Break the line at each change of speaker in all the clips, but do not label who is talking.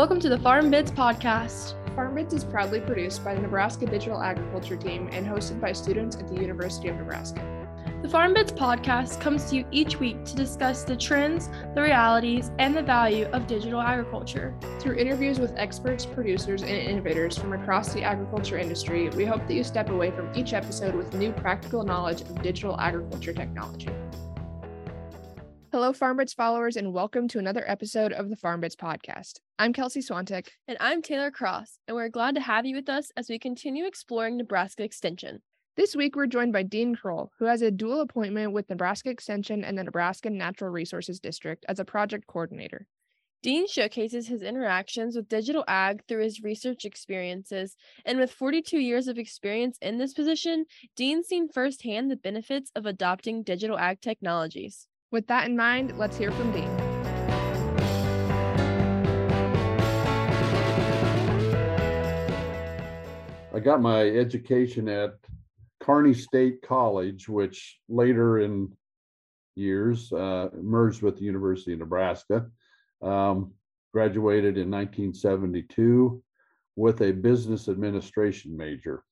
Welcome to the Farm Bits podcast.
Farm Bits is proudly produced by the Nebraska Digital Agriculture Team and hosted by students at the University of Nebraska.
The Farm Bits podcast comes to you each week to discuss the trends, the realities, and the value of digital agriculture.
Through interviews with experts, producers, and innovators from across the agriculture industry, we hope that you step away from each episode with new practical knowledge of digital agriculture technology. Hello, FarmBits followers, and welcome to another episode of the FarmBits podcast. I'm Kelsey Swantek.
And I'm Taylor Cross, and we're glad to have you with us as we continue exploring Nebraska Extension.
This week, we're joined by Dean Krull, who has a dual appointment with Nebraska Extension and the Nebraska Natural Resources District as a project coordinator.
Dean showcases his interactions with digital ag through his research experiences, and with 42 years of experience in this position, Dean's seen firsthand the benefits of adopting digital ag technologies.
With that in mind, let's hear from Dean.
I got my education at Kearney State College, which later in years uh, merged with the University of Nebraska. Um, graduated in 1972 with a business administration major,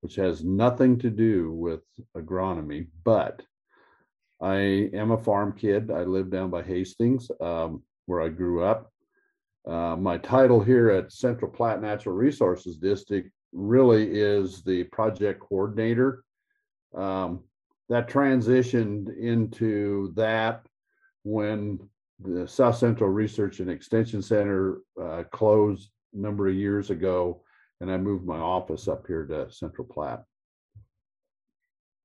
which has nothing to do with agronomy, but I am a farm kid. I live down by Hastings, um, where I grew up. Uh, my title here at Central Platte Natural Resources District really is the project coordinator. Um, that transitioned into that when the South Central Research and Extension Center uh, closed a number of years ago, and I moved my office up here to Central Platte.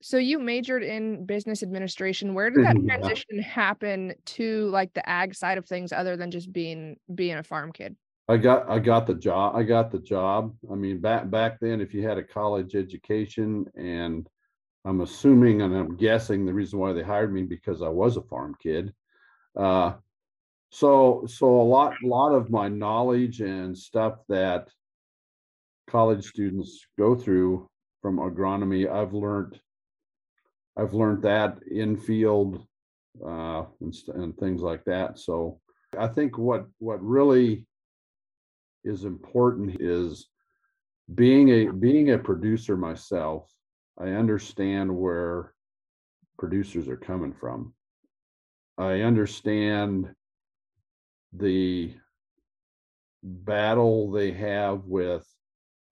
So you majored in business administration. Where did that
Yeah.
transition happen to like the ag side of things other than just being being a farm kid?
I got I got the job. I got the job. I mean, back back then, if you had a college education, and I'm assuming and I'm guessing the reason why they hired me because I was a farm kid. Uh, so so a lot lot of my knowledge and stuff that college students go through from agronomy, I've learned. I've learned that in field uh, and, and things like that. So I think what what really is important is being a being a producer myself i understand where producers are coming from. I understand the battle they have with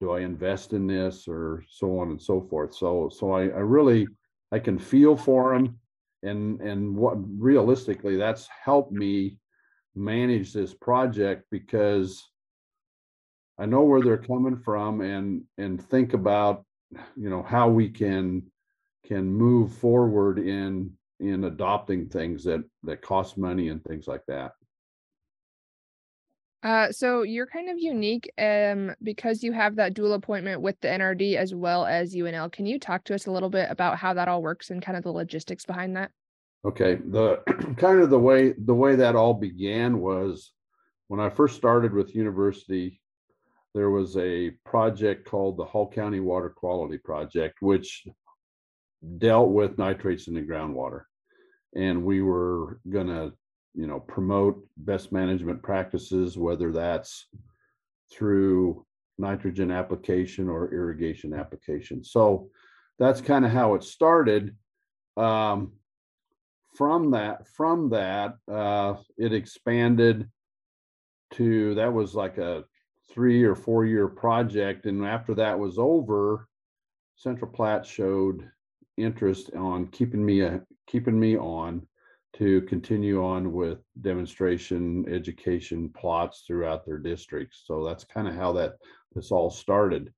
do i invest in this? or so on and so forth. So so i, I really i can feel for them and and what realistically that's helped me manage this project because I know where they're coming from and and think about you know how we can can move forward in in adopting things that that cost money and things like that.
Uh, so you're kind of unique um, because you have that dual appointment with the NRD as well as UNL. Can you talk to us a little bit about how that all works and kind of the logistics behind that?
Okay, the kind of the way the way that all began was when I first started with university there was a project called the Hall County Water Quality Project, which dealt with nitrates in the groundwater. And we were gonna, you know, promote best management practices, whether that's through nitrogen application or irrigation application. So that's kind of how it started. Um, from that, from that, uh, it expanded to that was like a three or four year project. And after that was over, Central Platte showed interest on keeping me a, keeping me on to continue on with demonstration education plots throughout their districts. So that's kind of how that this all started.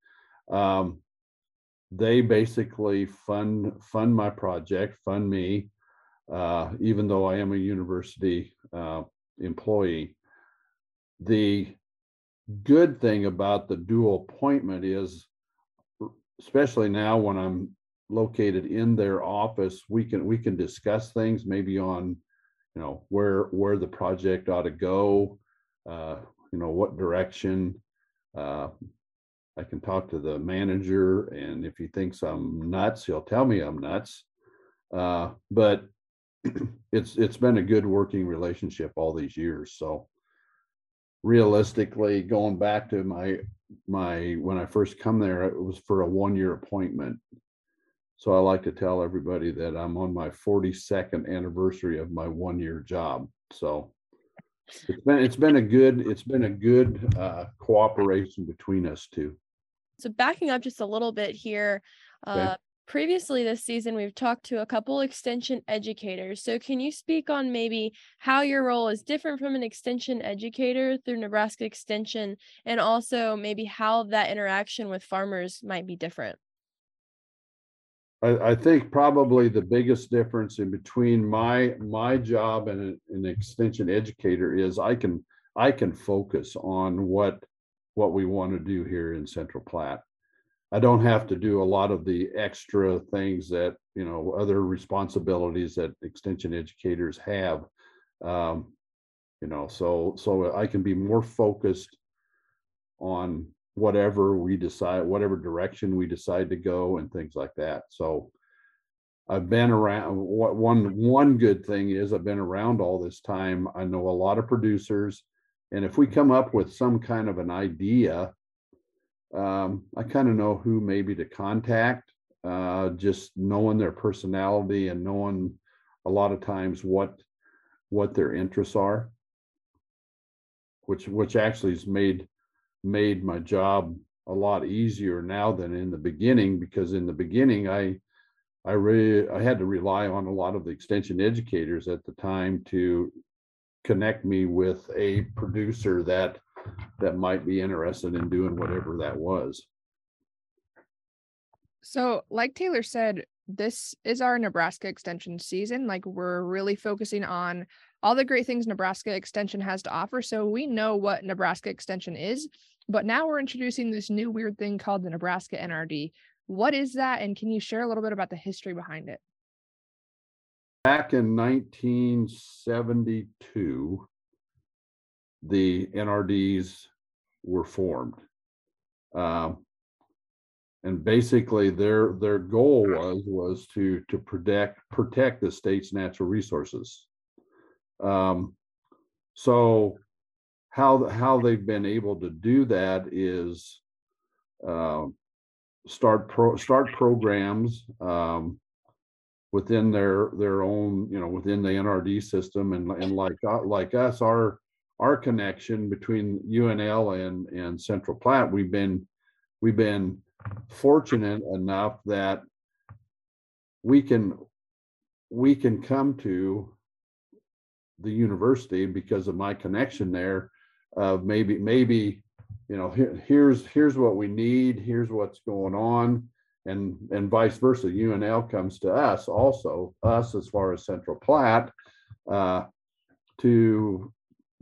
Um, they basically fund fund my project, fund me, uh, even though I am a university uh, employee. The good thing about the dual appointment is, especially now when I'm located in their office, we can, we can discuss things maybe on, you know, where, where the project ought to go, uh, you know, what direction. Uh, I can talk to the manager and if he thinks I'm nuts, he'll tell me I'm nuts. Uh, but it's, it's been a good working relationship all these years, so realistically, going back to my, my, when I first come there, it was for a one-year appointment. So I like to tell everybody that I'm on my forty-second anniversary of my one-year job, so. It's been, it's been a good, it's been a good uh cooperation between us two.
So backing up just a little bit here,
Okay.
uh, previously this season, we've talked to a couple extension educators. So can you speak on maybe how your role is different from an extension educator through Nebraska Extension and also maybe how that interaction with farmers might be different?
I, I think probably the biggest difference in between my, my job and an- an extension educator is I can, I can focus on what, what we want to do here in Central Platte. I don't have to do a lot of the extra things that, you know, other responsibilities that extension educators have. Um, You know, so, so I can be more focused on whatever we decide, whatever direction we decide to go and things like that. So I've been around, what, one, one good thing is I've been around all this time. I know a lot of producers. And if we come up with some kind of an idea, um, I kind of know who maybe to contact, uh, just knowing their personality and knowing a lot of times what, what their interests are. Which, which actually has made, made my job a lot easier now than in the beginning, because in the beginning, I, I really, I had to rely on a lot of the extension educators at the time to connect me with a producer that, that might be interested in doing whatever that was.
So, like Taylor said, this is our Nebraska extension season. Like, we're really focusing on all the great things Nebraska extension has to offer. So, we know what Nebraska extension is, but now we're introducing this new weird thing called the Nebraska NRD. What is that? And can you share a little bit about the history behind it?
Back in nineteen seventy-two, the NRDs were formed. Um, and basically their, their goal was, was to, to protect, protect the state's natural resources. Um, so how, how they've been able to do that is, um, start pro, start programs, um, within their, their own, you know, within the NRD system and, and like, uh, like us, our, our connection between UNL and, and Central Platte, we've been, we've been fortunate enough that we can, we can come to the university because of my connection there of maybe, maybe, you know, here, here's, here's what we need, here's what's going on. And, and vice versa, UNL comes to us also, us as far as Central Platte, uh, to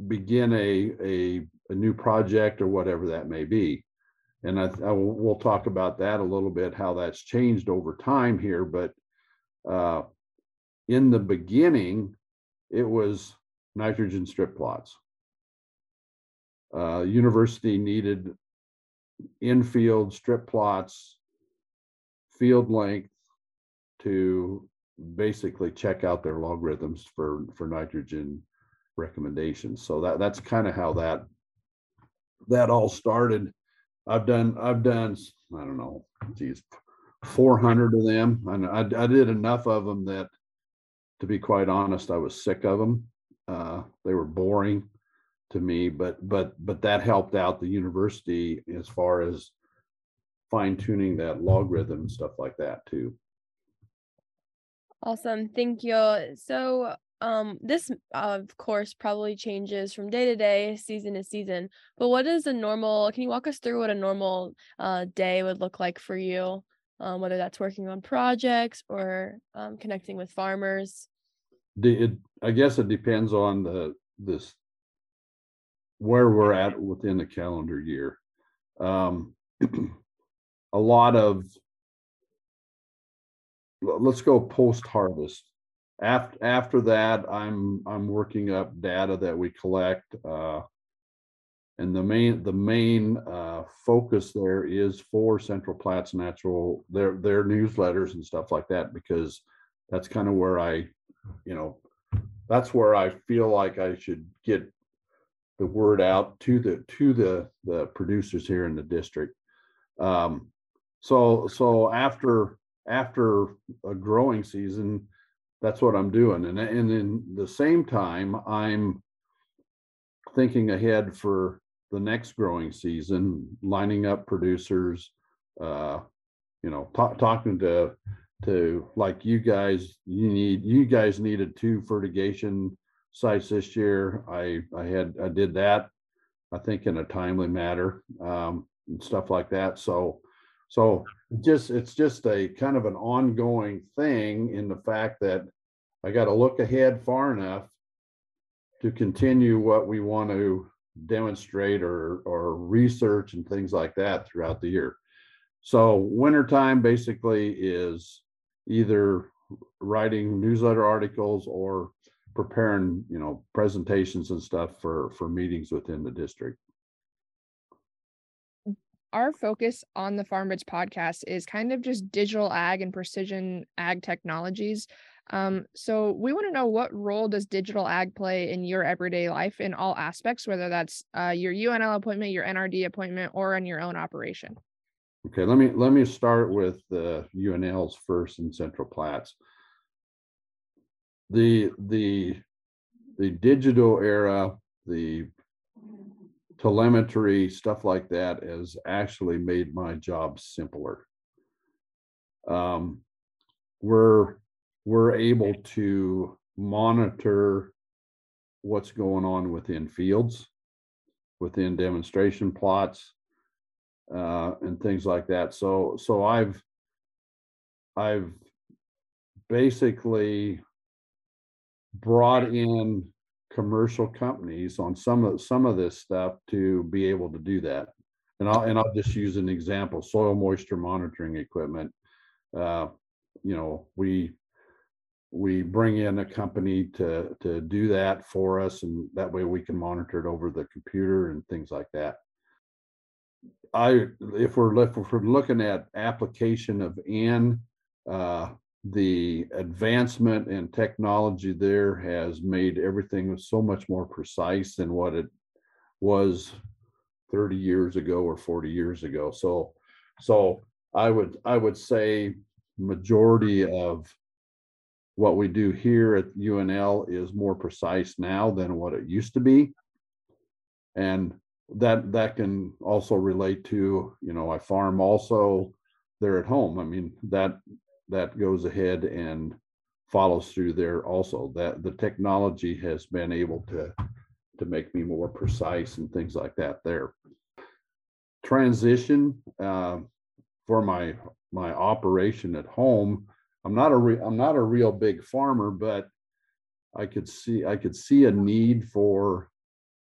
begin a, a, a new project or whatever that may be. And I, I will, we'll talk about that a little bit, how that's changed over time here, but uh, in the beginning, it was nitrogen strip plots. Uh, university needed infield strip plots, field length to basically check out their logarithms for, for nitrogen recommendations. So that, that's kind of how that, that all started. I've done, I've done, I don't know, geez, four hundred of them. And I, I did enough of them that, to be quite honest, I was sick of them. Uh, they were boring to me, but, but, but that helped out the university as far as fine tuning that logarithm and stuff like that too.
Awesome. Thank you. So, um, this of course probably changes from day to day, season to season. But what is a normal? Can you walk us through what a normal uh, day would look like for you? Um, whether that's working on projects or um, connecting with farmers.
It, I guess it depends on the, this, where we're at within the calendar year. Um, a lot of, let's go post harvest. After, after that, I'm, I'm working up data that we collect, uh, and the main, the main, uh, focus there is for Central Platte's Natural, their, their newsletters and stuff like that, because that's kind of where I, you know, that's where I feel like I should get the word out to the to the the producers here in the district. Um, so so after after a growing season, that's what I'm doing, and and in the same time, I'm thinking ahead for the next growing season, lining up producers, uh, you know, ta- talking to to like you guys, you need you guys needed two fertigation sites this year. I I had I did that, I think in a timely manner, um, and stuff like that. So so just it's just a kind of an ongoing thing in the fact that I got to look ahead far enough to continue what we want to demonstrate or or research and things like that throughout the year. So wintertime basically is either writing newsletter articles or preparing, you know, presentations and stuff for for meetings within the district.
Our focus on the Farm Bits podcast is kind of just digital ag and precision ag technologies. Um, so we want to know what role does digital ag play in your everyday life in all aspects, whether that's uh, your UNL appointment, your NRD appointment, or on your own operation.
Okay, let me let me start with the UNLs first in Central Platte's. The the the digital era, the telemetry stuff like that has actually made my job simpler. Um, we're we're able to monitor what's going on within fields, within demonstration plots, uh, and things like that. So so I've I've basically brought in commercial companies on some of some of this stuff to be able to do that. And I'll and I'll just use an example: soil moisture monitoring equipment. Uh, you know, we we bring in a company to to do that for us, and that way we can monitor it over the computer and things like that. I if we're if we're looking at application of N, uh, the advancement in technology there has made everything so much more precise than what it was 30 years ago or 40 years ago. So so I would I would say majority of what we do here at UNL is more precise now than what it used to be. And that that can also relate to you know i farm also there at home. I mean that that goes ahead and follows through there also. That the technology has been able to to make me more precise and things like that there. Transition uh, for my my operation at home i'm not a re- i'm not a real big farmer but i could see i could see a need for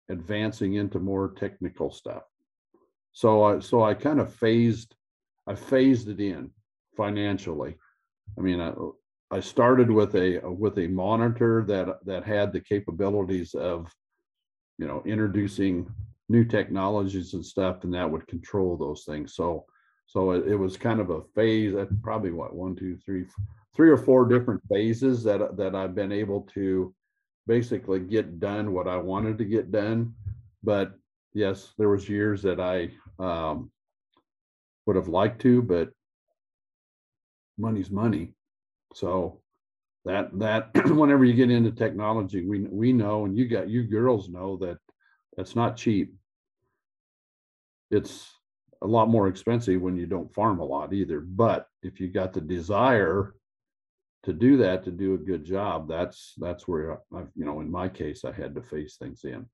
advancing into more technical stuff. So I so I kind of phased I phased it in financially. I mean, I, I started with a with a monitor that that had the capabilities of, you know, introducing new technologies and stuff, and that would control those things. So so it, it was kind of a phase. That probably what one, two, three, three or four different phases that that I've been able to basically get done what I wanted to get done. But yes, there was years that I um, would have liked to, but money's money. So that that whenever you get into technology, we we know, and you got you girls know that that's not cheap. It's a lot more expensive when you don't farm a lot either. But if you got the desire to do that to do a good job that's that's where i you know in my case i had to face things in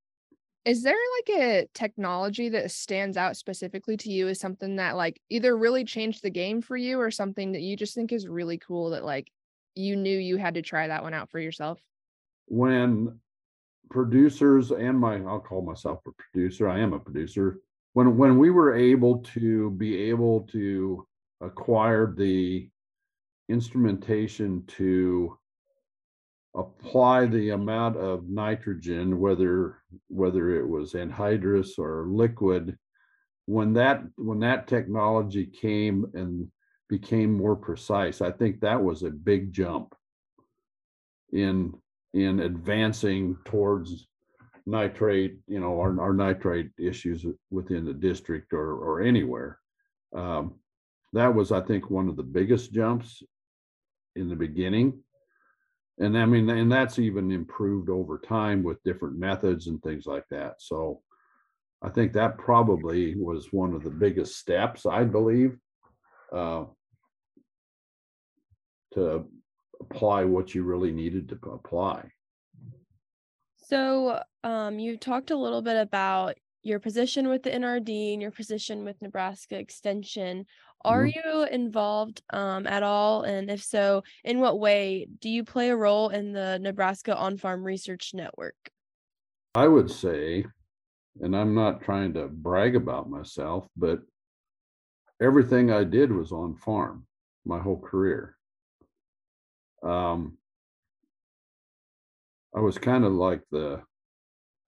is there like a technology that stands out specifically to you as something that like either really changed the game for you or something that you just think is really cool that like you knew you had to try that one out for yourself
when producers and my i'll call myself a producer i am a producer when when we were able to be able to acquire the instrumentation to apply the amount of nitrogen, whether whether it was anhydrous or liquid, when that when that technology came and became more precise, I think that was a big jump in in advancing towards nitrate, you know, our, our nitrate issues within the district or, or anywhere. Um, that was, I think, one of the biggest jumps in the beginning. And I mean, and that's even improved over time with different methods and things like that. So I think that probably was one of the biggest steps, I believe, uh, to apply what you really needed to apply.
So, um, you talked a little bit about your position with the NRD and your position with Nebraska Extension. Are
Mhm.
you involved um, at all? And if so, in what way do you play a role in the Nebraska On Farm Research Network?
I would say, and I'm not trying to brag about myself, but everything I did was on farm my whole career. Um, I was kind of like the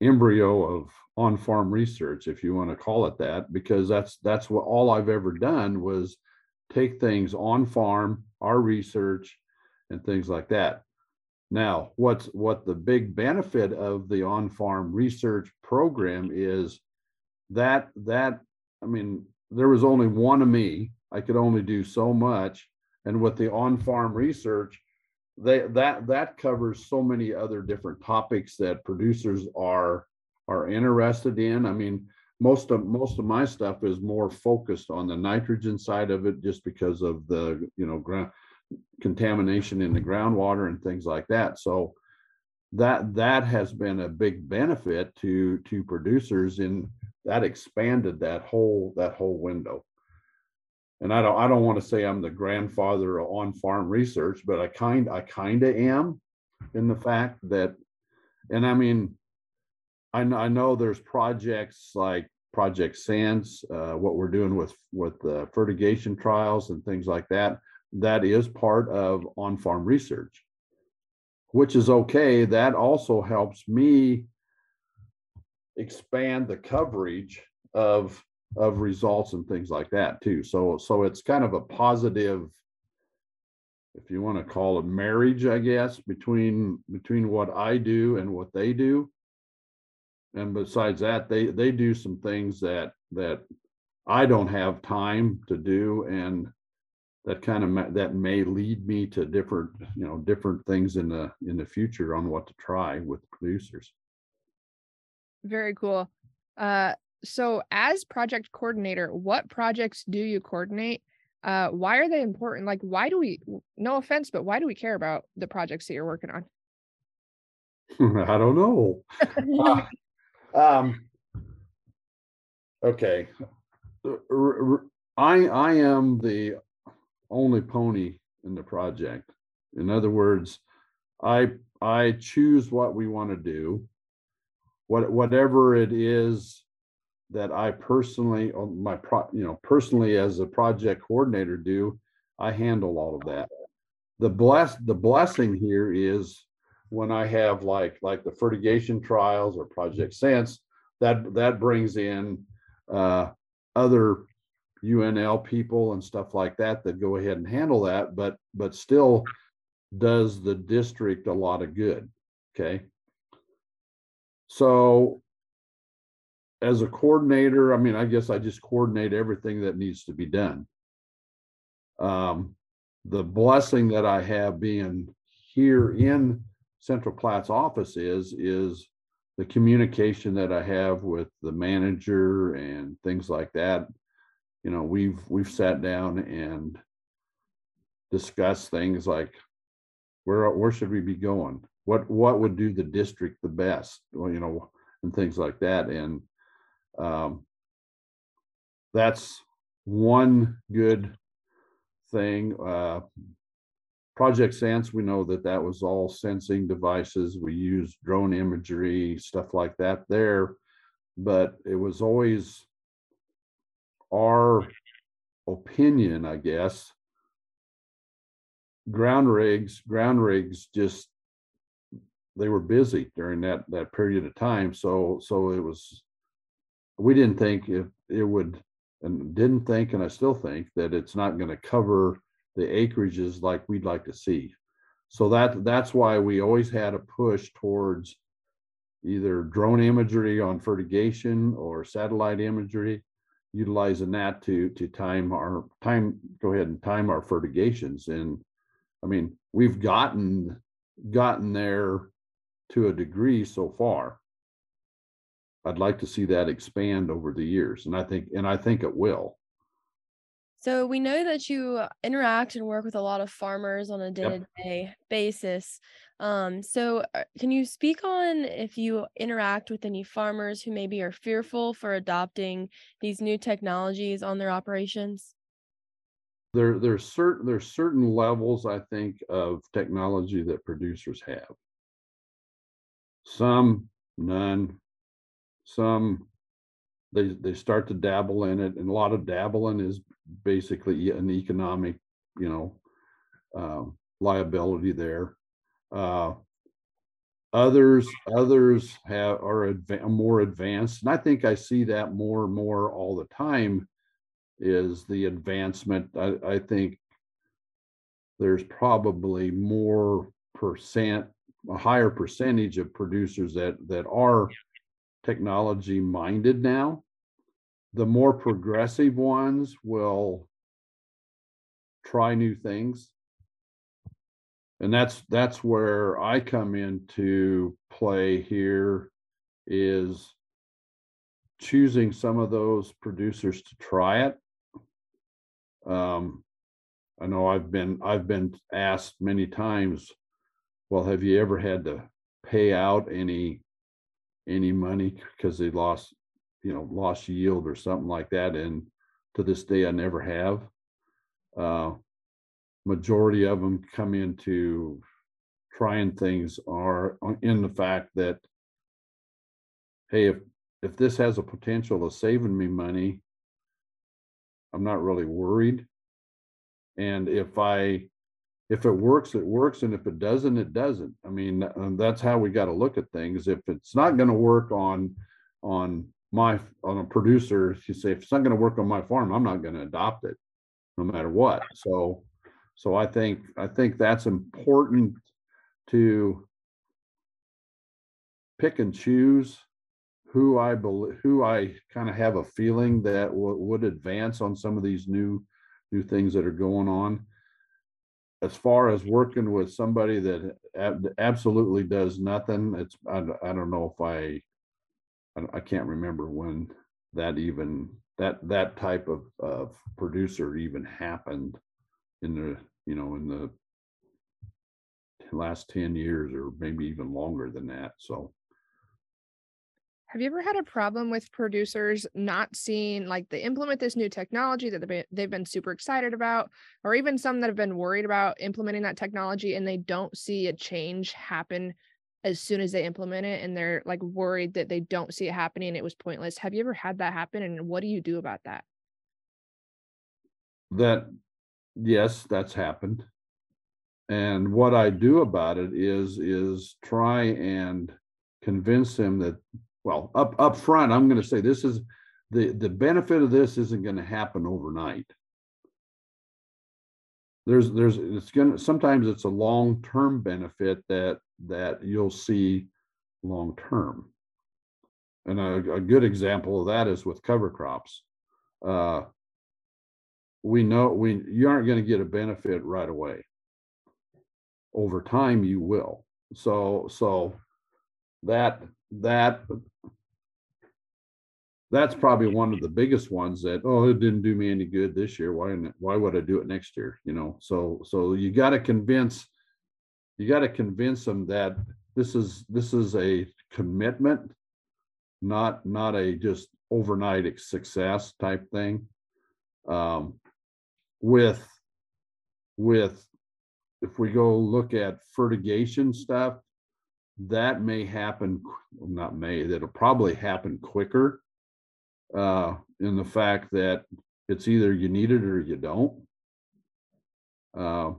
embryo of on-farm research, if you want to call it that, because that's that's what all I've ever done was take things on farm, our research, and things like that. Now, what's what the big benefit of the on-farm research program is that that I mean, there was only one of me. I could only do so much. And with the on-farm research, they that that covers so many other different topics that producers are are interested in. I mean, most of most of my stuff is more focused on the nitrogen side of it, just because of the you know ground contamination in the groundwater and things like that. So that that has been a big benefit to to producers in that expanded that whole that whole window. And I don't I don't want to say I'm the grandfather of on farm research, but I kind I kind of am in the fact that, and I mean, I know I know there's projects like Project Sense, uh, what we're doing with with the fertigation trials and things like that. That is part of on farm research, which is okay. That also helps me expand the coverage of of results and things like that too. So so it's kind of a positive if you want to call it marriage, I guess, between between what I do and what they do. And besides that, they they do some things that that I don't have time to do and that kind of that may lead me to different, you know, different things in the in the future on what to try with producers.
Very cool. Uh, so as project coordinator, what projects do you coordinate? Uh, why are they important? Like, why do we, no offense, but why do we care about the projects that you're working on?
I don't know. Uh, um, okay. R- r- I I am the only pony in the project. In other words, I I choose what we want to do. What whatever it is that I personally, or my pro, you know, personally as a project coordinator do, I handle all of that. The bless the blessing here is when I have like like the fertigation trials or Project Sense, that that brings in uh, other UNL people and stuff like that that go ahead and handle that, but but still does the district a lot of good. Okay. So as a coordinator, I mean, I guess I just coordinate everything that needs to be done. Um, the blessing that I have being here in Central Platte's office is, is the communication that I have with the manager and things like that. You know, we've, we've sat down and discussed things like where, where should we be going? What, what would do the district the best? Well, you know, and things like that. And, um, that's one good thing. Uh, Project Sense, we know that that was all sensing devices. We used drone imagery, stuff like that there. But it was always our opinion, I guess. Ground rigs, ground rigs just they were busy during that that period of time. So so it was we didn't think if it would and didn't think and I still think that it's not going to cover the acreages like we'd like to see. So that that's why we always had a push towards either drone imagery on fertigation or satellite imagery, utilizing that to to time our time, go ahead and time our fertigations. And I mean, we've gotten gotten there to a degree so far. I'd like to see that expand over the years, and I think and I think it will.
So we know that you interact and work with a lot of farmers on a day-to-day basis. Um, so uh, can you speak on if you interact with any farmers who maybe are fearful for adopting these new technologies on their operations?
There there's certain there's certain levels I think of technology that producers have. Some none, some they they start to dabble in it, and a lot of dabbling is basically an economic, you know, um, liability there. Uh, others others have are adva- more advanced, and I think I see that more and more all the time. Is the advancement? I, I think there's probably more percent, a higher percentage of producers that that are technology minded now the more progressive ones will try new things. And that's that's where i come into play here is choosing some of those producers to try it. Um i know i've been i've been asked many times well have you ever had to pay out any any money because they lost you know, lost yield or something like that. And to this day, I never have. Uh, majority of them come into trying things are in the fact that, hey, if if this has a potential of saving me money, I'm not really worried. And if I if it works, it works, and if it doesn't, it doesn't. I mean, um, that's how we got to look at things. If it's not going to work on on my on a producer, you say if it's not going to work on my farm, I'm not going to adopt it, no matter what. So, so I think I think that's important to pick and choose who I believe who I kind of have a feeling that w- would advance on some of these new new things that are going on. As far as working with somebody that ab- absolutely does nothing, it's I, I don't know if I I, I can't remember when that even that that type of of producer even happened in the you know in the last 10 years or maybe even longer than that so
have you ever had a problem with producers not seeing like they implement this new technology that they've been, super excited about or even some that have been worried about implementing that technology and they don't see a change happen as soon as they implement it and they're like worried that they don't see it happening it was pointless. Have you ever had that happen and what do you do about that?
That yes, that's happened. And what I do about it is is try and convince them that well, up up front I'm going to say this is the the benefit of this isn't going to happen overnight. There's there's it's gonna sometimes it's a long-term benefit that that you'll see long term and a, a, good example of that is with cover crops. Uh, we know we you aren't going to get a benefit right away. Over time you will. So so that that that's probably one of the biggest ones that oh it didn't do me any good this year. Why why would i do it next year? You know so so you got to convince you got to convince them that this is this is a commitment not not a just overnight success type thing. Um with with if we go look at fertigation stuff that may happen not may that'll probably happen quicker uh, in the fact that it's either you need it or you don't. Uh,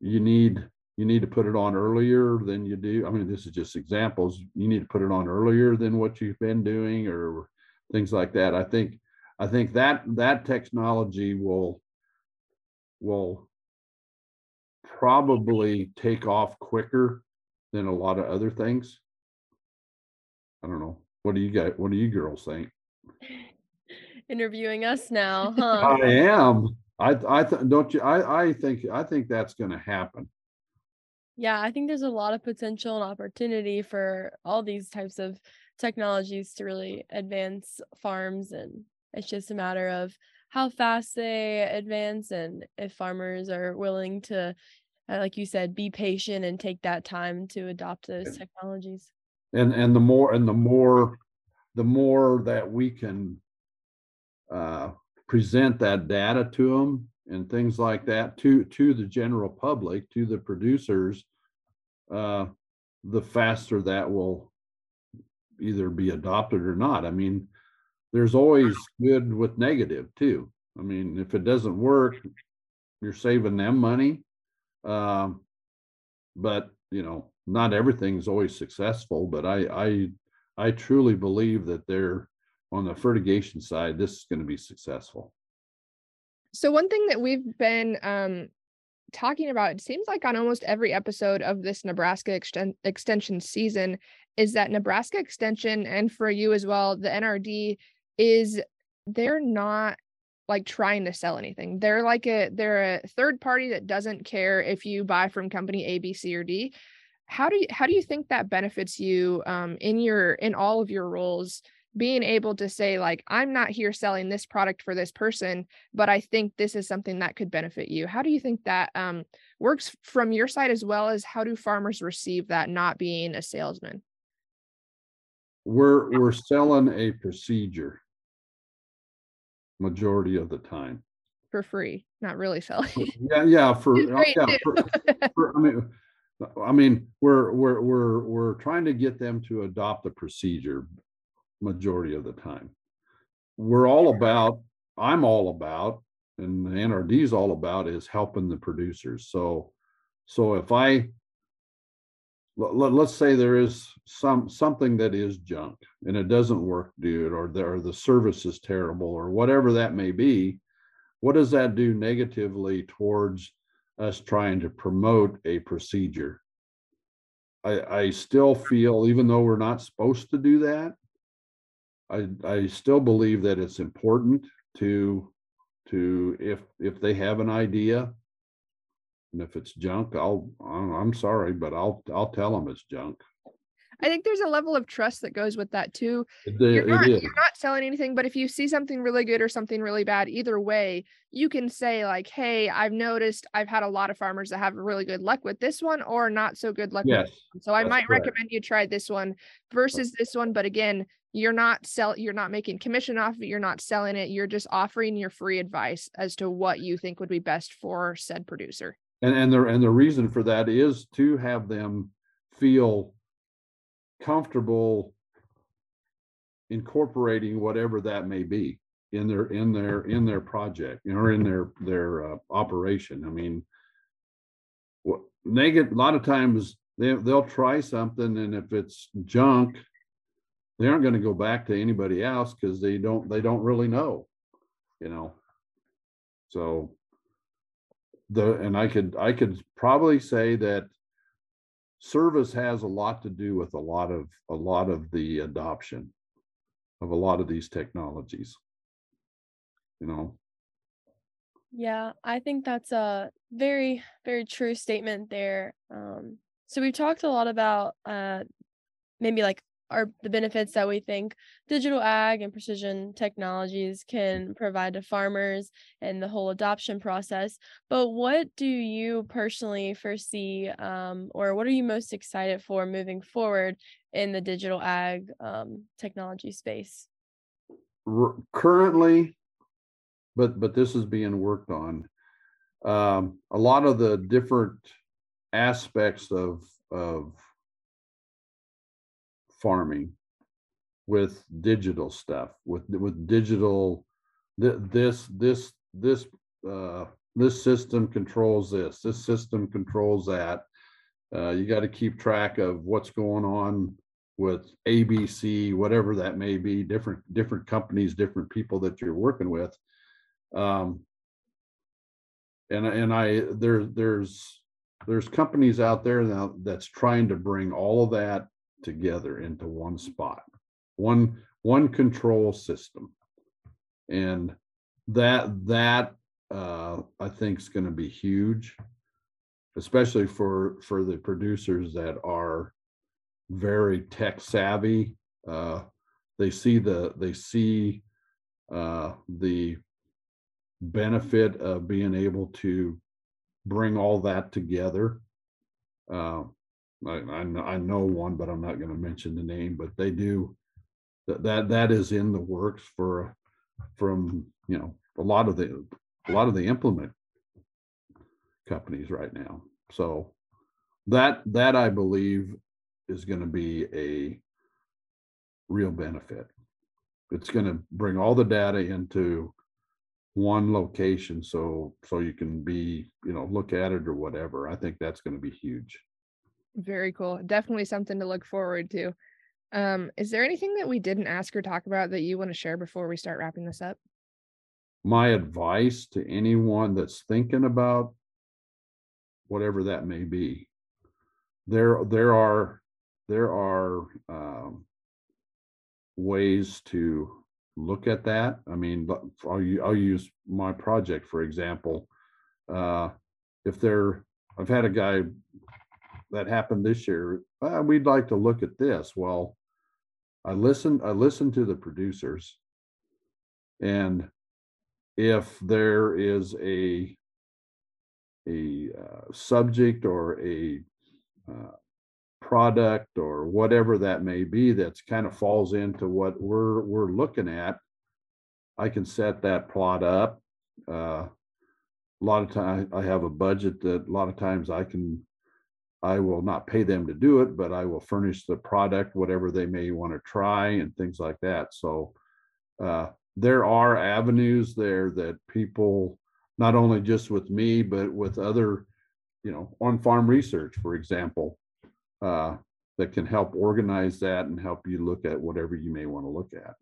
you need you need to put it on earlier than you do. I mean, this is just examples. You need to put it on earlier than what you've been doing, or things like that. I think I think that that technology will will probably take off quicker than a lot of other things. I don't know. What do you guys, what do you girls think?
Interviewing us now, huh?
I am. I, I, th- don't you, I, I think, I think that's gonna happen.
Yeah, I think there's a lot of potential and opportunity for all these types of technologies to really advance farms and it's just a matter of how fast they advance and if farmers are willing to like you said be patient and take that time to adopt those technologies
And, and the more, and the more, the more that we can uh, present that data to them and things like that to, to the general public, to the producers, uh, the faster that will either be adopted or not. I mean, there's always good with negative too. I mean, if it doesn't work, you're saving them money. Um, but you know, not everything's always successful, but I, I, I truly believe that they're on the fertigation side, this is going to be successful.
So one thing that we've been um, talking about, it seems like on almost every episode of this Nebraska exten- extension season, is that Nebraska extension and for you as well, the NRD is they're not like trying to sell anything. They're like a they're a third party that doesn't care if you buy from company A, B, C, or D. How do you how do you think that benefits you um, in your in all of your roles? being able to say like i'm not here selling this product for this person but i think this is something that could benefit you how do you think that um, works from your side as well as how do farmers receive that not being a salesman
We're, we're selling a procedure majority of the time.
for free not really selling
Yeah, yeah, for, uh, yeah, for- for- I mean, I mean, we're, we're, we're, we're trying to get them to adopt the procedure majority of the time. We're all about, I'm all about, and the NRD is all about is helping the producers. So, so if I let's say there is some, something that is junk and it doesn't work, dude, or the, or the service is terrible or whatever that may be. What does that do negatively towards us trying to promote a procedure? I, I still feel, even though we're not supposed to do that, I, I still believe that it's important to, to, if, if they have an idea, and if it's junk, I'll, I'm, sorry, but I'll, I'll tell them it's junk.
i think there's a level of trust that goes with that too
It
you're not you're not selling anything but if you see something really good or something really bad either way you can say like hey i've noticed i've had a lot of farmers that have really good luck with this one or not so good luck with
Yes,
this one. so i might
correct.
recommend you try this one versus this one but again you're not sell you're not making commission off of it you're not selling it you're just offering your free advice as to what you think would be best for said producer
and, and the, and the reason for that is to have them feel comfortable incorporating whatever that may be in their, in their, in their project, or in their, their, uh, operation. I mean, what, negative, a lot of times they, they'll try something and if it's junk, they aren't gonna go back to anybody else because they don't, they don't really know, you know? So the, and I could, I could probably say that service has a lot to do with a lot of, a lot of the adoption of a lot of these technologies. You know,
Yeah, I think that's a very, very true statement there. Um, so we've talked a lot about uh, maybe like our the benefits that we think digital ag and precision technologies can provide to farmers and the whole adoption process. But what do you personally foresee, um, or what are you most excited for moving forward in the digital ag um, technology space?
currently, but, but this is being worked on. Um, a lot of the different aspects of, of farming with digital stuff, with, with digital, th- this, this, this, uh, this system controls this, this system controls that. Uh, you got to keep track of what's going on with ABC, whatever that may be, different, different companies, different people that you're working with. Um, and, and I, there, there's, there's companies out there now that's trying to bring all of that together into one spot, one one control system, and that that uh, I think is going to be huge, especially for for the producers that are very tech savvy. Uh, they see the they see uh, the benefit of being able to bring all that together. Uh, I, I, I know one, but I'm not going to mention the name. But they do that. That that is in the works for from you know a lot of the a lot of the implement companies right now. So that that I believe is going to be a real benefit. It's going to bring all the data into one location so so you can be you know look at it or whatever i think that's going to be huge
very cool definitely something to look forward to um is there anything that we didn't ask or talk about that you want to share before we start wrapping this up
my advice to anyone that's thinking about whatever that may be there there are there are um, ways to look at that. I mean, I'll, I'll use my project for example. Uh, if there, I've had a guy that happened this year. We'd like to look at this. Well, I listened. I listened to the producers, and if there is a a uh, subject or a uh, product or whatever that may be that's kind of falls into what we're we're looking at i can set that plot up uh, a lot of time i have a budget that a lot of times i can i will not pay them to do it but i will furnish the product whatever they may want to try and things like that so uh, there are avenues there that people not only just with me but with other you know on farm research for example uh, that can help organize that and help you look at whatever you may want to look at.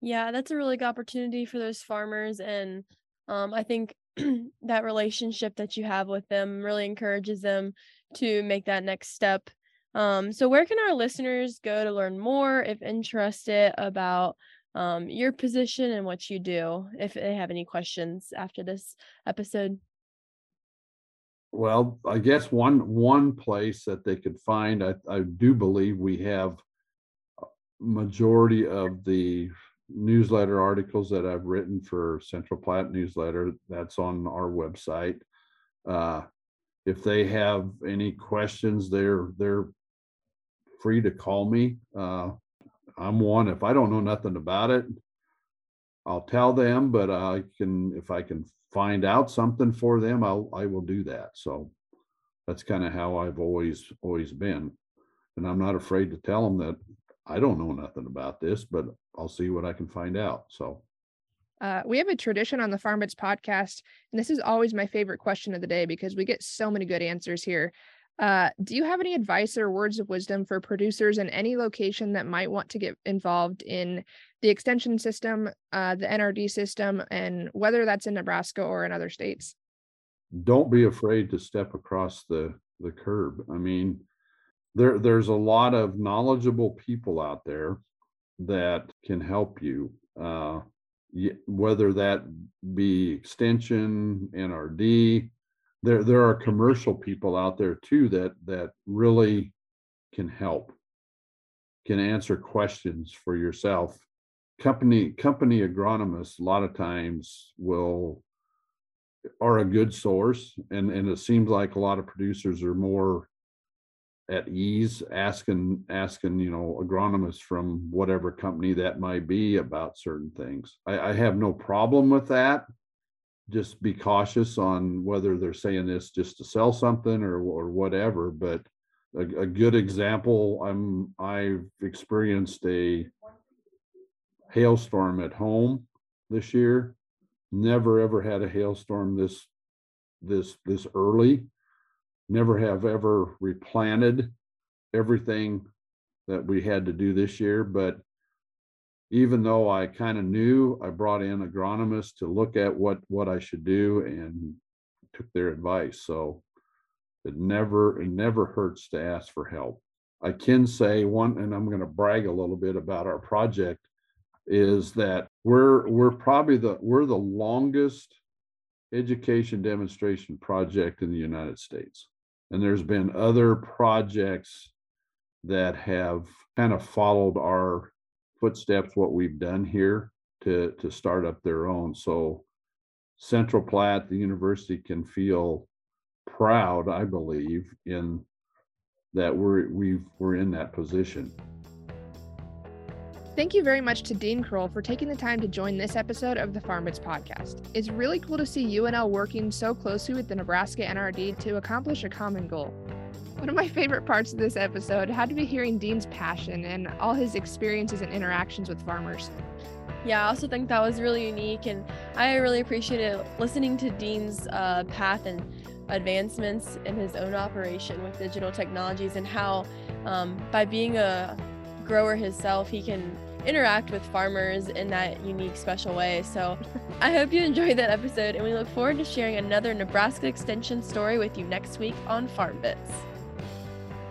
Yeah, that's a really good opportunity for those farmers. And um, I think that relationship that you have with them really encourages them to make that next step. Um, so, where can our listeners go to learn more if interested about um, your position and what you do? If they have any questions after this episode.
Well, I guess one one place that they could find, I, I do believe we have majority of the newsletter articles that I've written for Central Platte newsletter. That's on our website. Uh, if they have any questions, they're they're free to call me. Uh, I'm one. If I don't know nothing about it, I'll tell them. But I can if I can find out something for them, I'll I will do that. So that's kind of how I've always always been, and I'm not afraid to tell them that I don't know nothing about this, but I'll see what I can find out. So.
Uh, we have a tradition on the Farm Bits podcast, and this is always my favorite question of the day because we get so many good answers here. Uh, do you have any advice or words of wisdom for producers in any location that might want to get involved in the extension system, uh, the NRD system, and whether that's in Nebraska or in other states.
Don't be afraid to step across the the curb. I mean, there there's a lot of knowledgeable people out there that can help you. Uh, whether that be extension, NRD, there there are commercial people out there too that that really can help, can answer questions for yourself. Company company agronomists a lot of times will are a good source and and it seems like a lot of producers are more at ease asking asking you know agronomists from whatever company that might be about certain things I, I have no problem with that just be cautious on whether they're saying this just to sell something or or whatever but a, a good example i'm i've experienced a hailstorm at home this year. Never ever had a hailstorm this this this early. Never have ever replanted everything that we had to do this year. But even though I kind of knew, I brought in agronomists to look at what what I should do and took their advice. So it never it never hurts to ask for help. I can say one, and I'm going to brag a little bit about our project, is that we're we're probably the we're the longest education demonstration project in the United States. And there's been other projects that have kind of followed our footsteps, what we've done here to, to start up their own. So Central Platte, the university can feel proud, I believe, in that we're we've we're in that position.
Thank you very much to Dean Krull for taking the time to join this episode of the Farm Bits podcast. It's really cool to see UNL working so closely with the Nebraska NRD to accomplish a common goal. One of my favorite parts of this episode had to be hearing Dean's passion and all his experiences and interactions with farmers.
Yeah, I also think that was really unique, and I really appreciated listening to Dean's uh, path and advancements in his own operation with digital technologies and how, um, by being a grower himself, he can interact with farmers in that unique, special way. So I hope you enjoyed that episode, and we look forward to sharing another Nebraska Extension story with you next week on Farm Bits.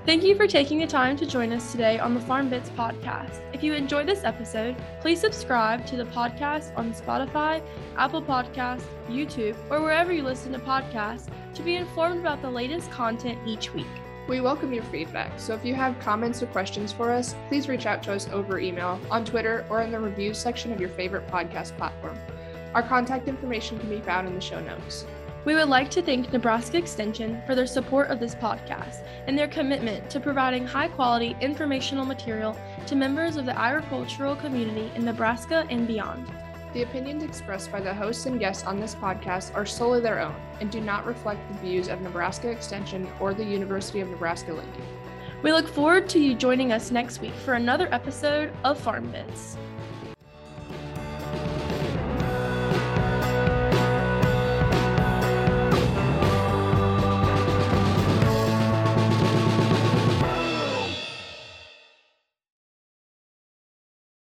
Thank you for taking the time to join us today on the Farm Bits podcast. If you enjoyed this episode, please subscribe to the podcast on Spotify, Apple Podcasts, YouTube, or wherever you listen to podcasts to be informed about the latest content each week.
We welcome your feedback, so if you have comments or questions for us, please reach out to us over email, on Twitter, or in the reviews section of your favorite podcast platform. Our contact information can be found in the show notes.
We would like to thank Nebraska Extension for their support of this podcast and their commitment to providing high quality informational material to members of the agricultural community in Nebraska and beyond.
The opinions expressed by the hosts and guests on this podcast are solely their own and do not reflect the views of Nebraska Extension or the University of Nebraska Lincoln.
We look forward to you joining us next week for another episode of Farm Bits.